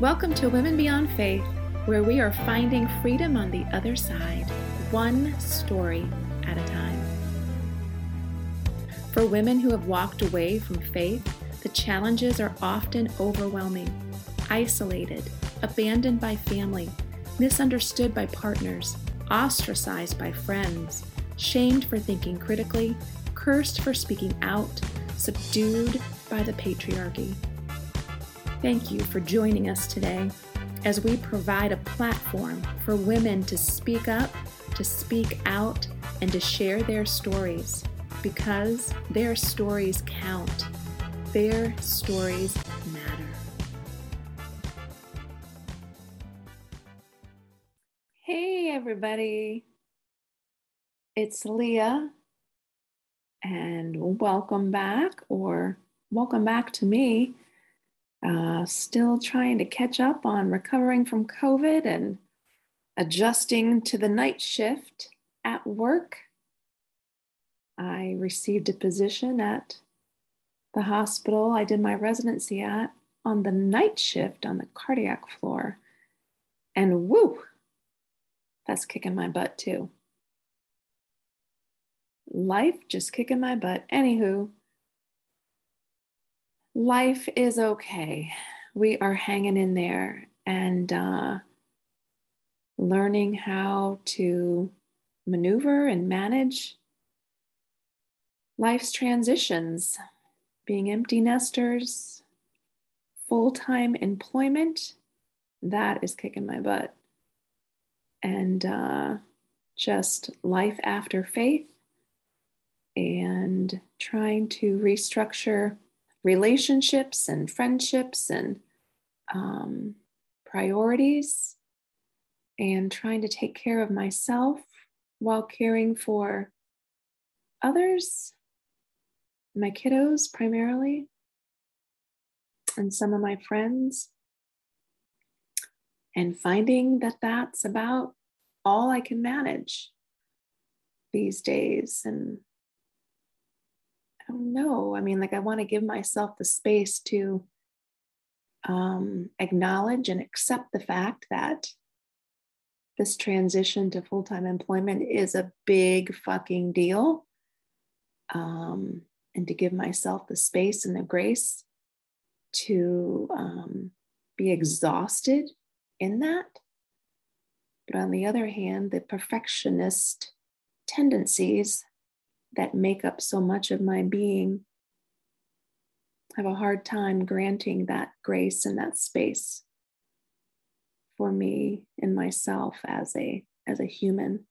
Welcome to Women Beyond Faith, where we are finding freedom on the other side, one story at a time. For women who have walked away from faith, the challenges are often overwhelming, isolated, abandoned by family, misunderstood by partners, ostracized by friends, shamed for thinking critically, cursed for speaking out, subdued by the patriarchy. Thank you for joining us today as we provide a platform for women to speak up, to speak out, and to share their stories because their stories count. Their stories matter. Hey, everybody. It's Leah, and welcome back, or welcome back to me. Uh, still trying to catch up on recovering from COVID and adjusting to the night shift at work. I received a position at the hospital I did my residency at on the night shift on the cardiac floor. And woo, that's kicking my butt too. Life just kicking my butt. Anywho, life is okay. We are hanging in there and uh, learning how to maneuver and manage life's transitions, being empty nesters, full time employment. That is kicking my butt. And uh, just life after faith and trying to restructure relationships and friendships and um, priorities and trying to take care of myself while caring for others, my kiddos primarily, and some of my friends, and finding that that's about all I can manage these days. And I don't know. I mean, like, I want to give myself the space to um, acknowledge and accept the fact that this transition to full time employment is a big fucking deal. Um, and to give myself the space and the grace to um, be exhausted in that. But on the other hand, the perfectionist tendencies that make up so much of my being I have a hard time granting that grace and that space for me and myself as a as a human.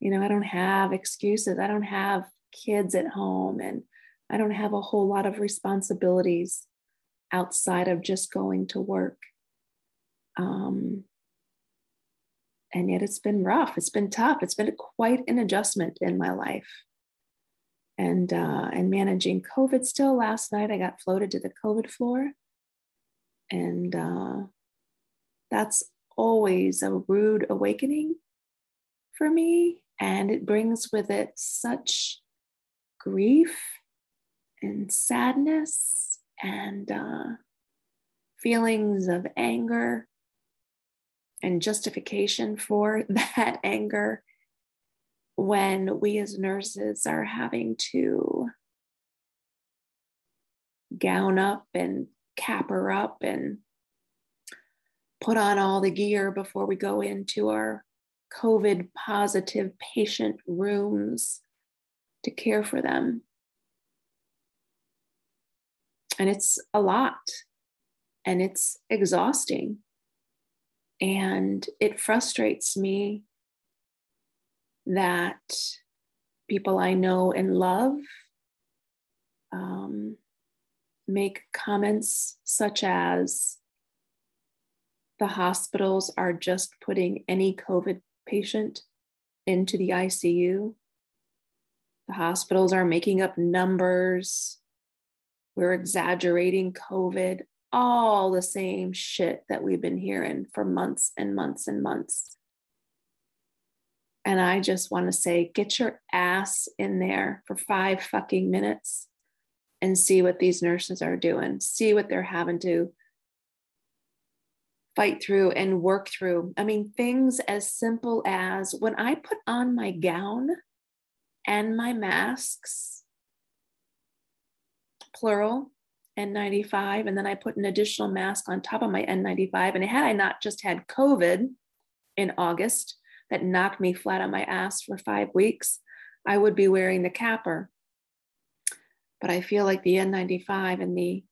You know i don't have excuses. I don't have kids at home and i don't have a whole lot of responsibilities outside of just going to work. Um, and yet it's been rough. It's been tough. It's been quite an adjustment in my life and uh, and managing COVID still. Last night I got floated to the COVID floor, and uh, that's always a rude awakening for me, and it brings with it such grief and sadness and uh, feelings of anger and justification for that anger when we as nurses are having to gown up and CAPR up and put on all the gear before we go into our COVID positive patient rooms to care for them. And it's a lot and it's exhausting. And it frustrates me that people I know and love um, make comments such as the hospitals are just putting any COVID patient into the ICU. The hospitals are making up numbers. We're exaggerating COVID, all the same shit that we've been hearing for months and months and months. And I just want to say, get your ass in there for five fucking minutes and see what these nurses are doing. See what they're having to fight through and work through. I mean, things as simple as when I put on my gown and my masks, plural, N95, and then I put an additional mask on top of my N95. And had I not just had COVID in August that knocked me flat on my ass for five weeks, I would be wearing the CAPR. But I feel like the N95 and the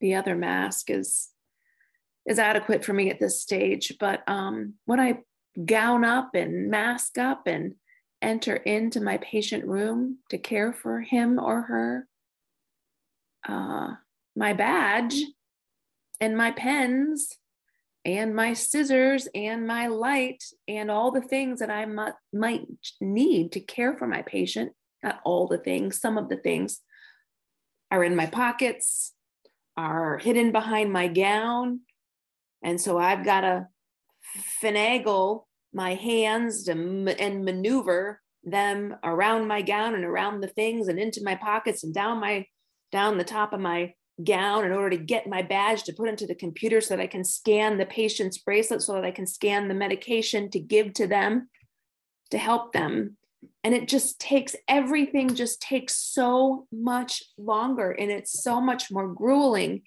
the other mask is is adequate for me at this stage. But um, when I gown up and mask up and enter into my patient room to care for him or her, uh, my badge and my pens and my scissors and my light and all the things that I might, might need to care for my patient, not all the things, some of the things are in my pockets, are hidden behind my gown. And so I've got to finagle my hands and maneuver them around my gown and around the things and into my pockets and down my down the top of my gown in order to get my badge to put into the computer so that I can scan the patient's bracelet so that I can scan the medication to give to them to help them. And it just takes everything just takes so much longer and it's so much more grueling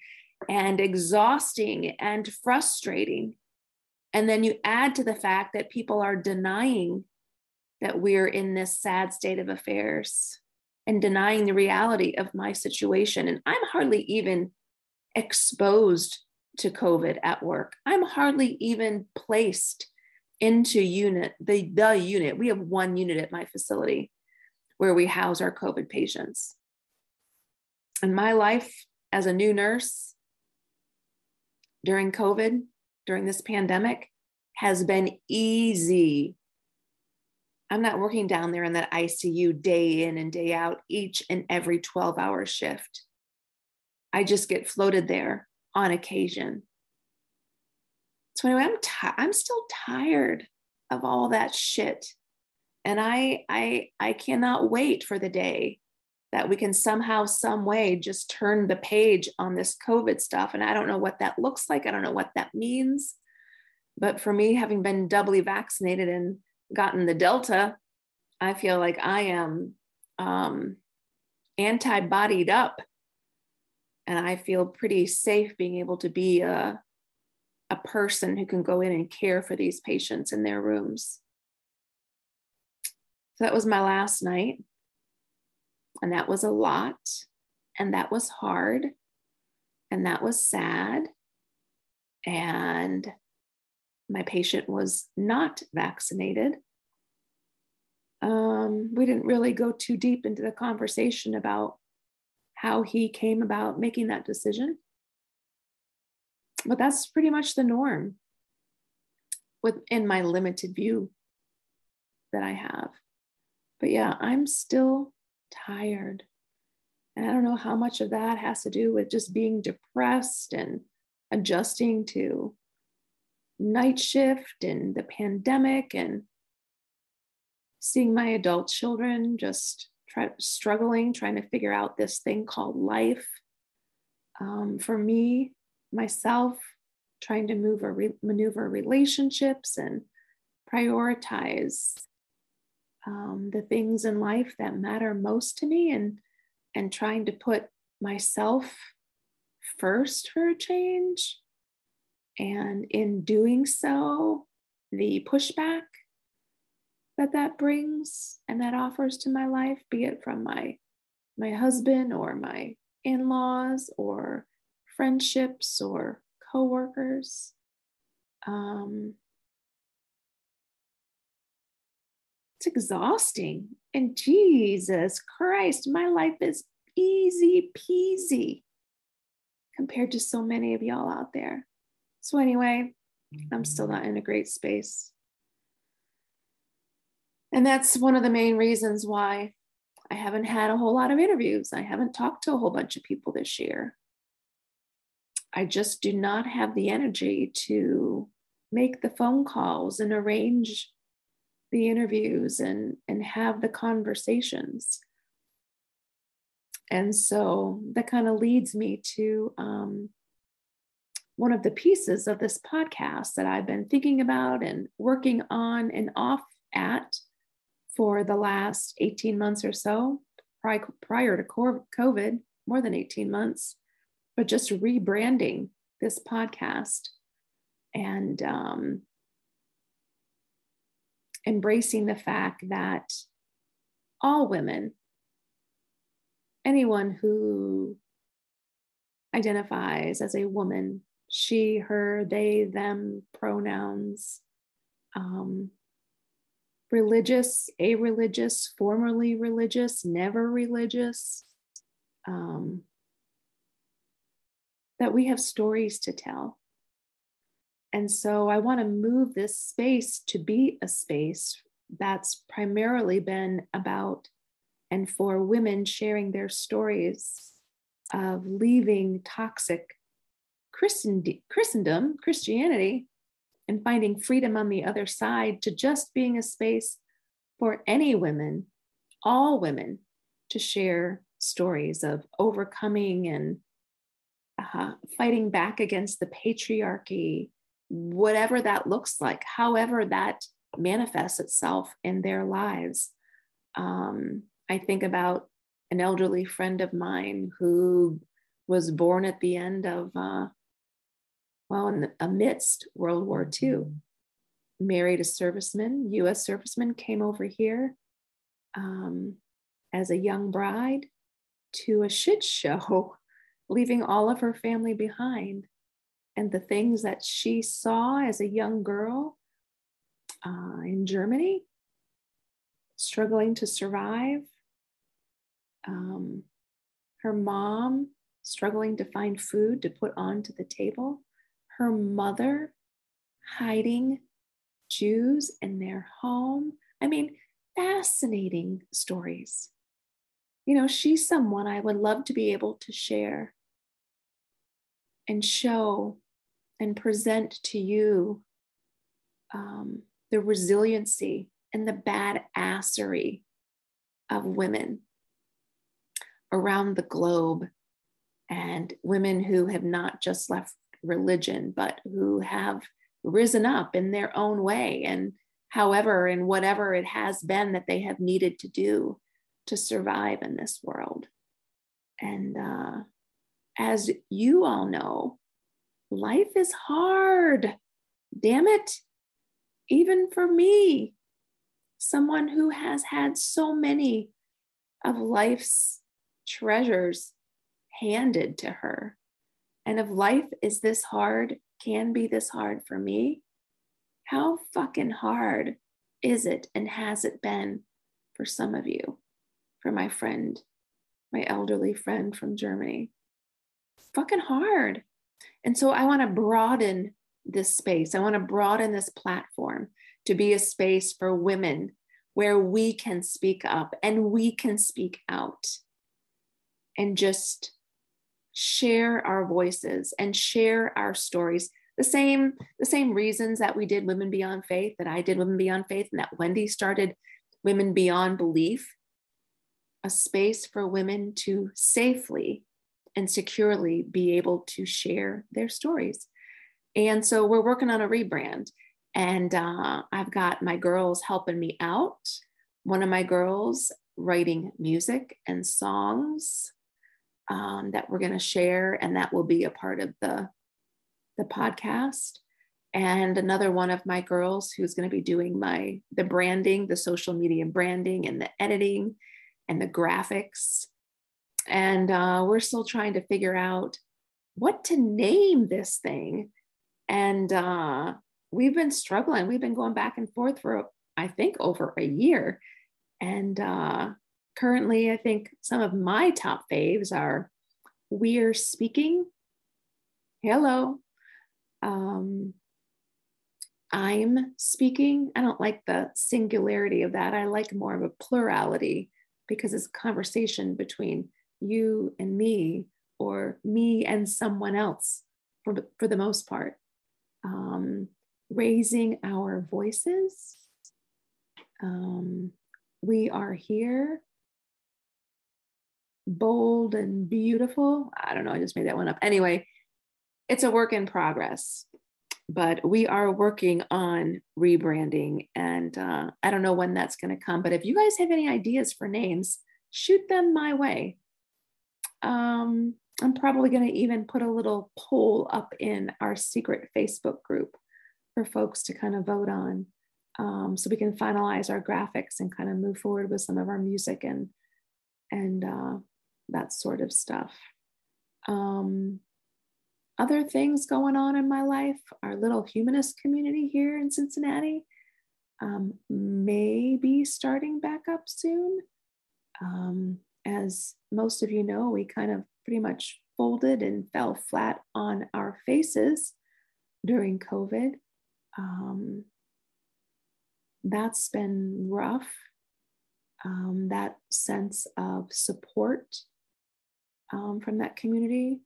and exhausting and frustrating. And then you add to the fact that people are denying that we're in this sad state of affairs and denying the reality of my situation. And I'm hardly even exposed to COVID at work. I'm hardly even placed into unit, the, the unit. We have one unit at my facility where we house our COVID patients. And my life as a new nurse during COVID, during this pandemic, has been easy I'm not working down there in that ICU day in and day out, each and every 12 hour shift. I just get floated there on occasion. So anyway, I'm t- I'm still tired of all that shit. And I I I cannot wait for the day that we can somehow, some way just turn the page on this COVID stuff. And I don't know what that looks like. I don't know what that means. But for me, having been doubly vaccinated and gotten the Delta, I feel like I am um, antibodied up. And I feel pretty safe being able to be a, a person who can go in and care for these patients in their rooms. So that was my last night. And that was a lot. And that was hard. And that was sad. And my patient was not vaccinated. Um, we didn't really go too deep into the conversation about how he came about making that decision. But that's pretty much the norm within my limited view that I have. But yeah, I'm still tired. And I don't know how much of that has to do with just being depressed and adjusting to night shift and the pandemic and seeing my adult children just try struggling trying to figure out this thing called life. Um, for me myself trying to move or re- maneuver relationships and prioritize um, the things in life that matter most to me and and trying to put myself first for a change and in doing so, the pushback that that brings and that offers to my life, be it from my my husband or my in-laws or friendships or coworkers. Um, it's exhausting. And Jesus Christ, my life is easy peasy compared to so many of y'all out there. So, anyway, I'm still not in a great space. And that's one of the main reasons why I haven't had a whole lot of interviews. I haven't talked to a whole bunch of people this year. I just do not have the energy to make the phone calls and arrange the interviews and, and have the conversations. And so that kind of leads me to um, one of the pieces of this podcast that I've been thinking about and working on and off at for the last 18 months or so, prior to COVID, more than 18 months, but just rebranding this podcast and um, embracing the fact that all women, anyone who identifies as a woman, she, her, they, them pronouns, um, religious, a religious, formerly religious, never religious, um, that we have stories to tell. And so I want to move this space to be a space that's primarily been about and for women sharing their stories of leaving toxic Christendom, Christianity, and finding freedom on the other side to just being a space for any women, all women, to share stories of overcoming and uh, fighting back against the patriarchy, whatever that looks like, however that manifests itself in their lives. Um, I think about an elderly friend of mine who was born at the end of, uh, well, in the, amidst World War II, married a serviceman, US serviceman, came over here um, as a young bride to a shit show, leaving all of her family behind. And the things that she saw as a young girl uh, in Germany, struggling to survive. Um, her mom struggling to find food to put onto the table. Her mother hiding Jews in their home. I mean, fascinating stories. You know, she's someone I would love to be able to share and show and present to you um, the resiliency and the badassery of women around the globe and women who have not just left religion, but who have risen up in their own way and however and whatever it has been that they have needed to do to survive in this world. And uh, as you all know, life is hard. Damn it. Even for me, someone who has had so many of life's treasures handed to her. And if life is this hard, can be this hard for me, how fucking hard is it and has it been for some of you? For my friend, my elderly friend from Germany. Fucking hard. And so I want to broaden this space. I want to broaden this platform to be a space for women where we can speak up and we can speak out and just share our voices and share our stories. The same the same reasons that we did women beyond faith that i did women beyond faith and that wendy started women beyond belief a space for women to safely and securely be able to share their stories. And so we're working on a rebrand and uh, i've got my girls helping me out. One of my girls writing music and songs um, that we're going to share, and that will be a part of the the podcast. And another one of my girls who's going to be doing my the branding, the social media branding, and the editing, and the graphics. And uh, we're still trying to figure out what to name this thing. And uh, we've been struggling. We've been going back and forth for I think over a year. And uh, currently, I think some of my top faves are We're Speaking. Hello. Um, I'm speaking. I don't like the singularity of that. I like more of a plurality because it's conversation between you and me or me and someone else for, for the most part. Um, raising our voices. Um, we are here bold and beautiful. I don't know, I just made that one up. Anyway, it's a work in progress, but we are working on rebranding. And uh, I don't know when that's going to come, but if you guys have any ideas for names, shoot them my way. Um, I'm probably going to even put a little poll up in our secret Facebook group for folks to kind of vote on um, so we can finalize our graphics and kind of move forward with some of our music and and uh, that sort of stuff. Um, other things going on in my life, our little humanist community here in Cincinnati um, may be starting back up soon. Um, as most of you know, we kind of pretty much folded and fell flat on our faces during COVID. Um, that's been rough. Um, that sense of support um, from that community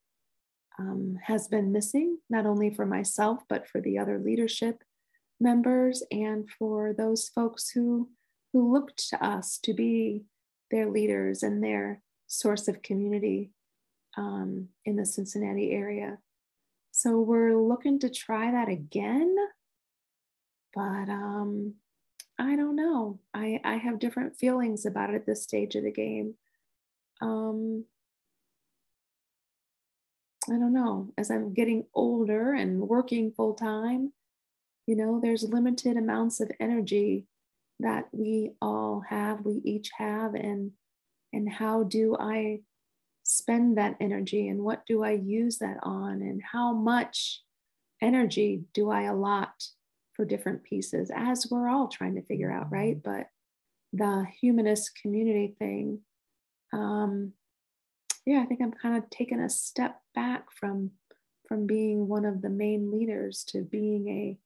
um, has been missing, not only for myself, but for the other leadership members and for those folks who, who looked to us to be their leaders and their source of community um, in the Cincinnati area. So we're looking to try that again, but um, I don't know. I, I have different feelings about it at this stage of the game. Um, I don't know. As I'm getting older and working full time, you know, there's limited amounts of energy that we all have, we each have, and and how do I spend that energy and what do I use that on and how much energy do I allot for different pieces as we're all trying to figure out, right? But the humanist community thing, um, yeah, I think I'm kind of taking a step back from from being one of the main leaders to being a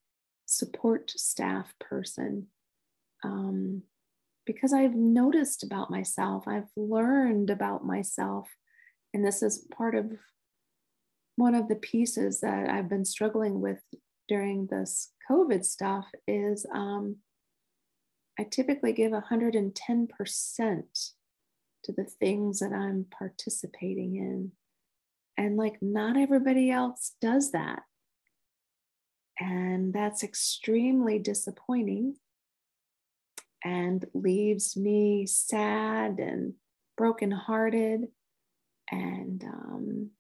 support staff person. Um, because I've noticed about myself, I've learned about myself, and this is part of one of the pieces that I've been struggling with during this COVID stuff is um, I typically give 110% to the things that I'm participating in. And like, not everybody else does that. And that's extremely disappointing and leaves me sad and brokenhearted. And um,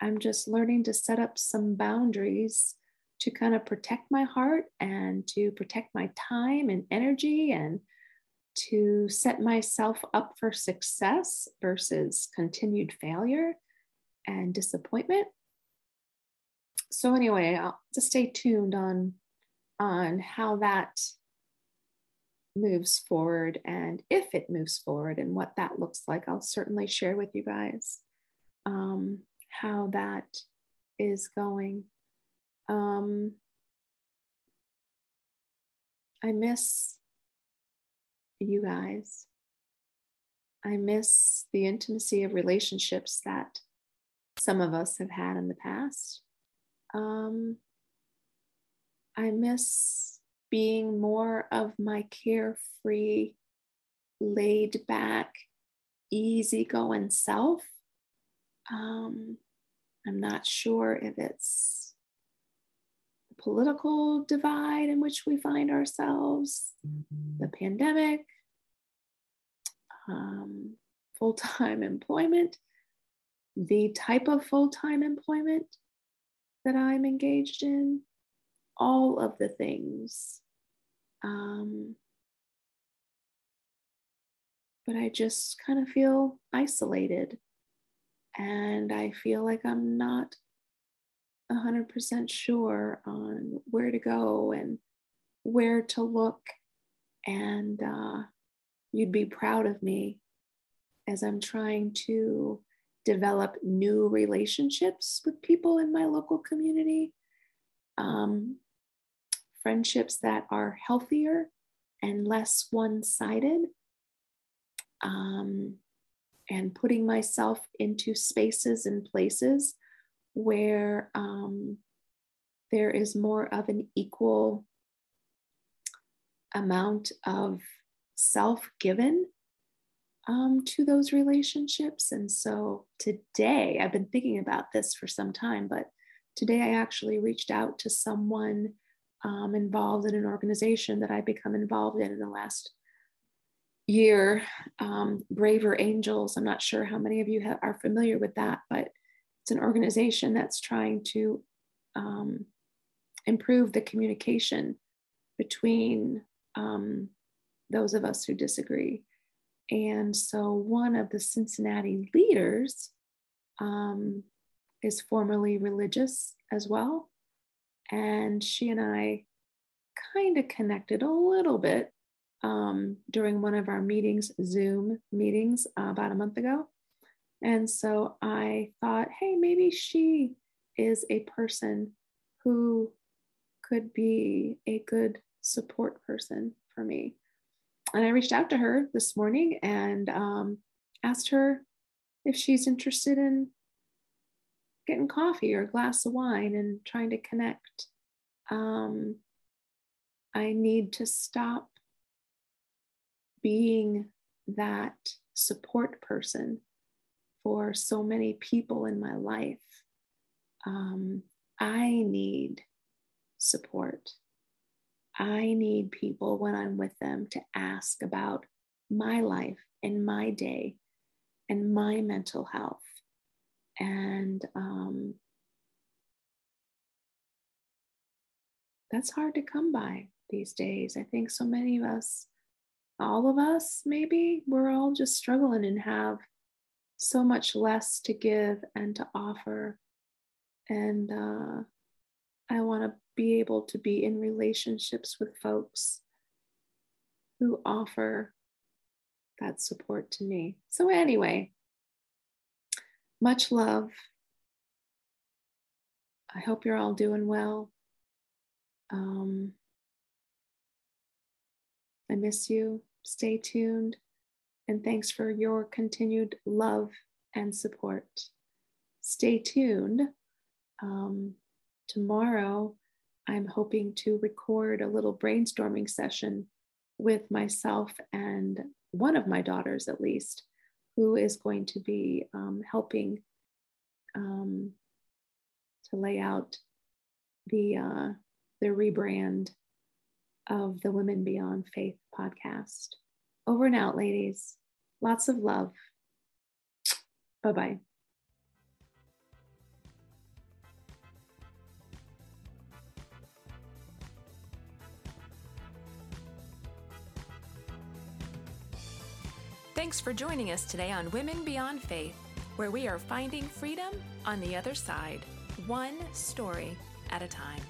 I'm just learning to set up some boundaries to kind of protect my heart and to protect my time and energy and to set myself up for success versus continued failure and disappointment. So anyway, I'll just stay tuned on on how that moves forward and if it moves forward and what that looks like. I'll certainly share with you guys um, how that is going. Um, I miss you guys. I miss the intimacy of relationships that some of us have had in the past. Um, I miss being more of my carefree, laid back, easygoing self. Um, I'm not sure if it's political divide in which we find ourselves, mm-hmm. the pandemic, um, full time employment, the type of full time employment that I'm engaged in, all of the things. Um, but I just kind of feel isolated and I feel like I'm not 100% sure on where to go and where to look. And uh, you'd be proud of me as I'm trying to develop new relationships with people in my local community, um, friendships that are healthier and less one sided. Um, and putting myself into spaces and places where um, there is more of an equal amount of self given um, to those relationships. And so today, I've been thinking about this for some time, but today I actually reached out to someone um, involved in an organization that I've become involved in in the last year, um, Braver Angels. I'm not sure how many of you are familiar with that, but it's an organization that's trying to um, improve the communication between um, those of us who disagree. And so one of the Cincinnati leaders um, is formerly religious as well. And she and I kind of connected a little bit um, during one of our meetings, Zoom meetings, uh, about a month ago. And so I thought, hey, maybe she is a person who could be a good support person for me. And I reached out to her this morning and um, asked her if she's interested in getting coffee or a glass of wine and trying to connect. Um, I need to stop being that support person for so many people in my life. Um, I need support. I need people when I'm with them to ask about my life and my day and my mental health. And um, that's hard to come by these days. I think so many of us, all of us, maybe, we're all just struggling and have so much less to give and to offer. And uh, I want to be able to be in relationships with folks who offer that support to me. So, anyway, much love. I hope you're all doing well. Um, I miss you. Stay tuned. And thanks for your continued love and support. Stay tuned. Um, tomorrow, I'm hoping to record a little brainstorming session with myself and one of my daughters, at least, who is going to be um, helping um, to lay out the uh, the rebrand of the Women Beyond Faith podcast. Over and out, ladies. Lots of love. Bye bye. Thanks for joining us today on Women Beyond Faith, where we are finding freedom on the other side, one story at a time.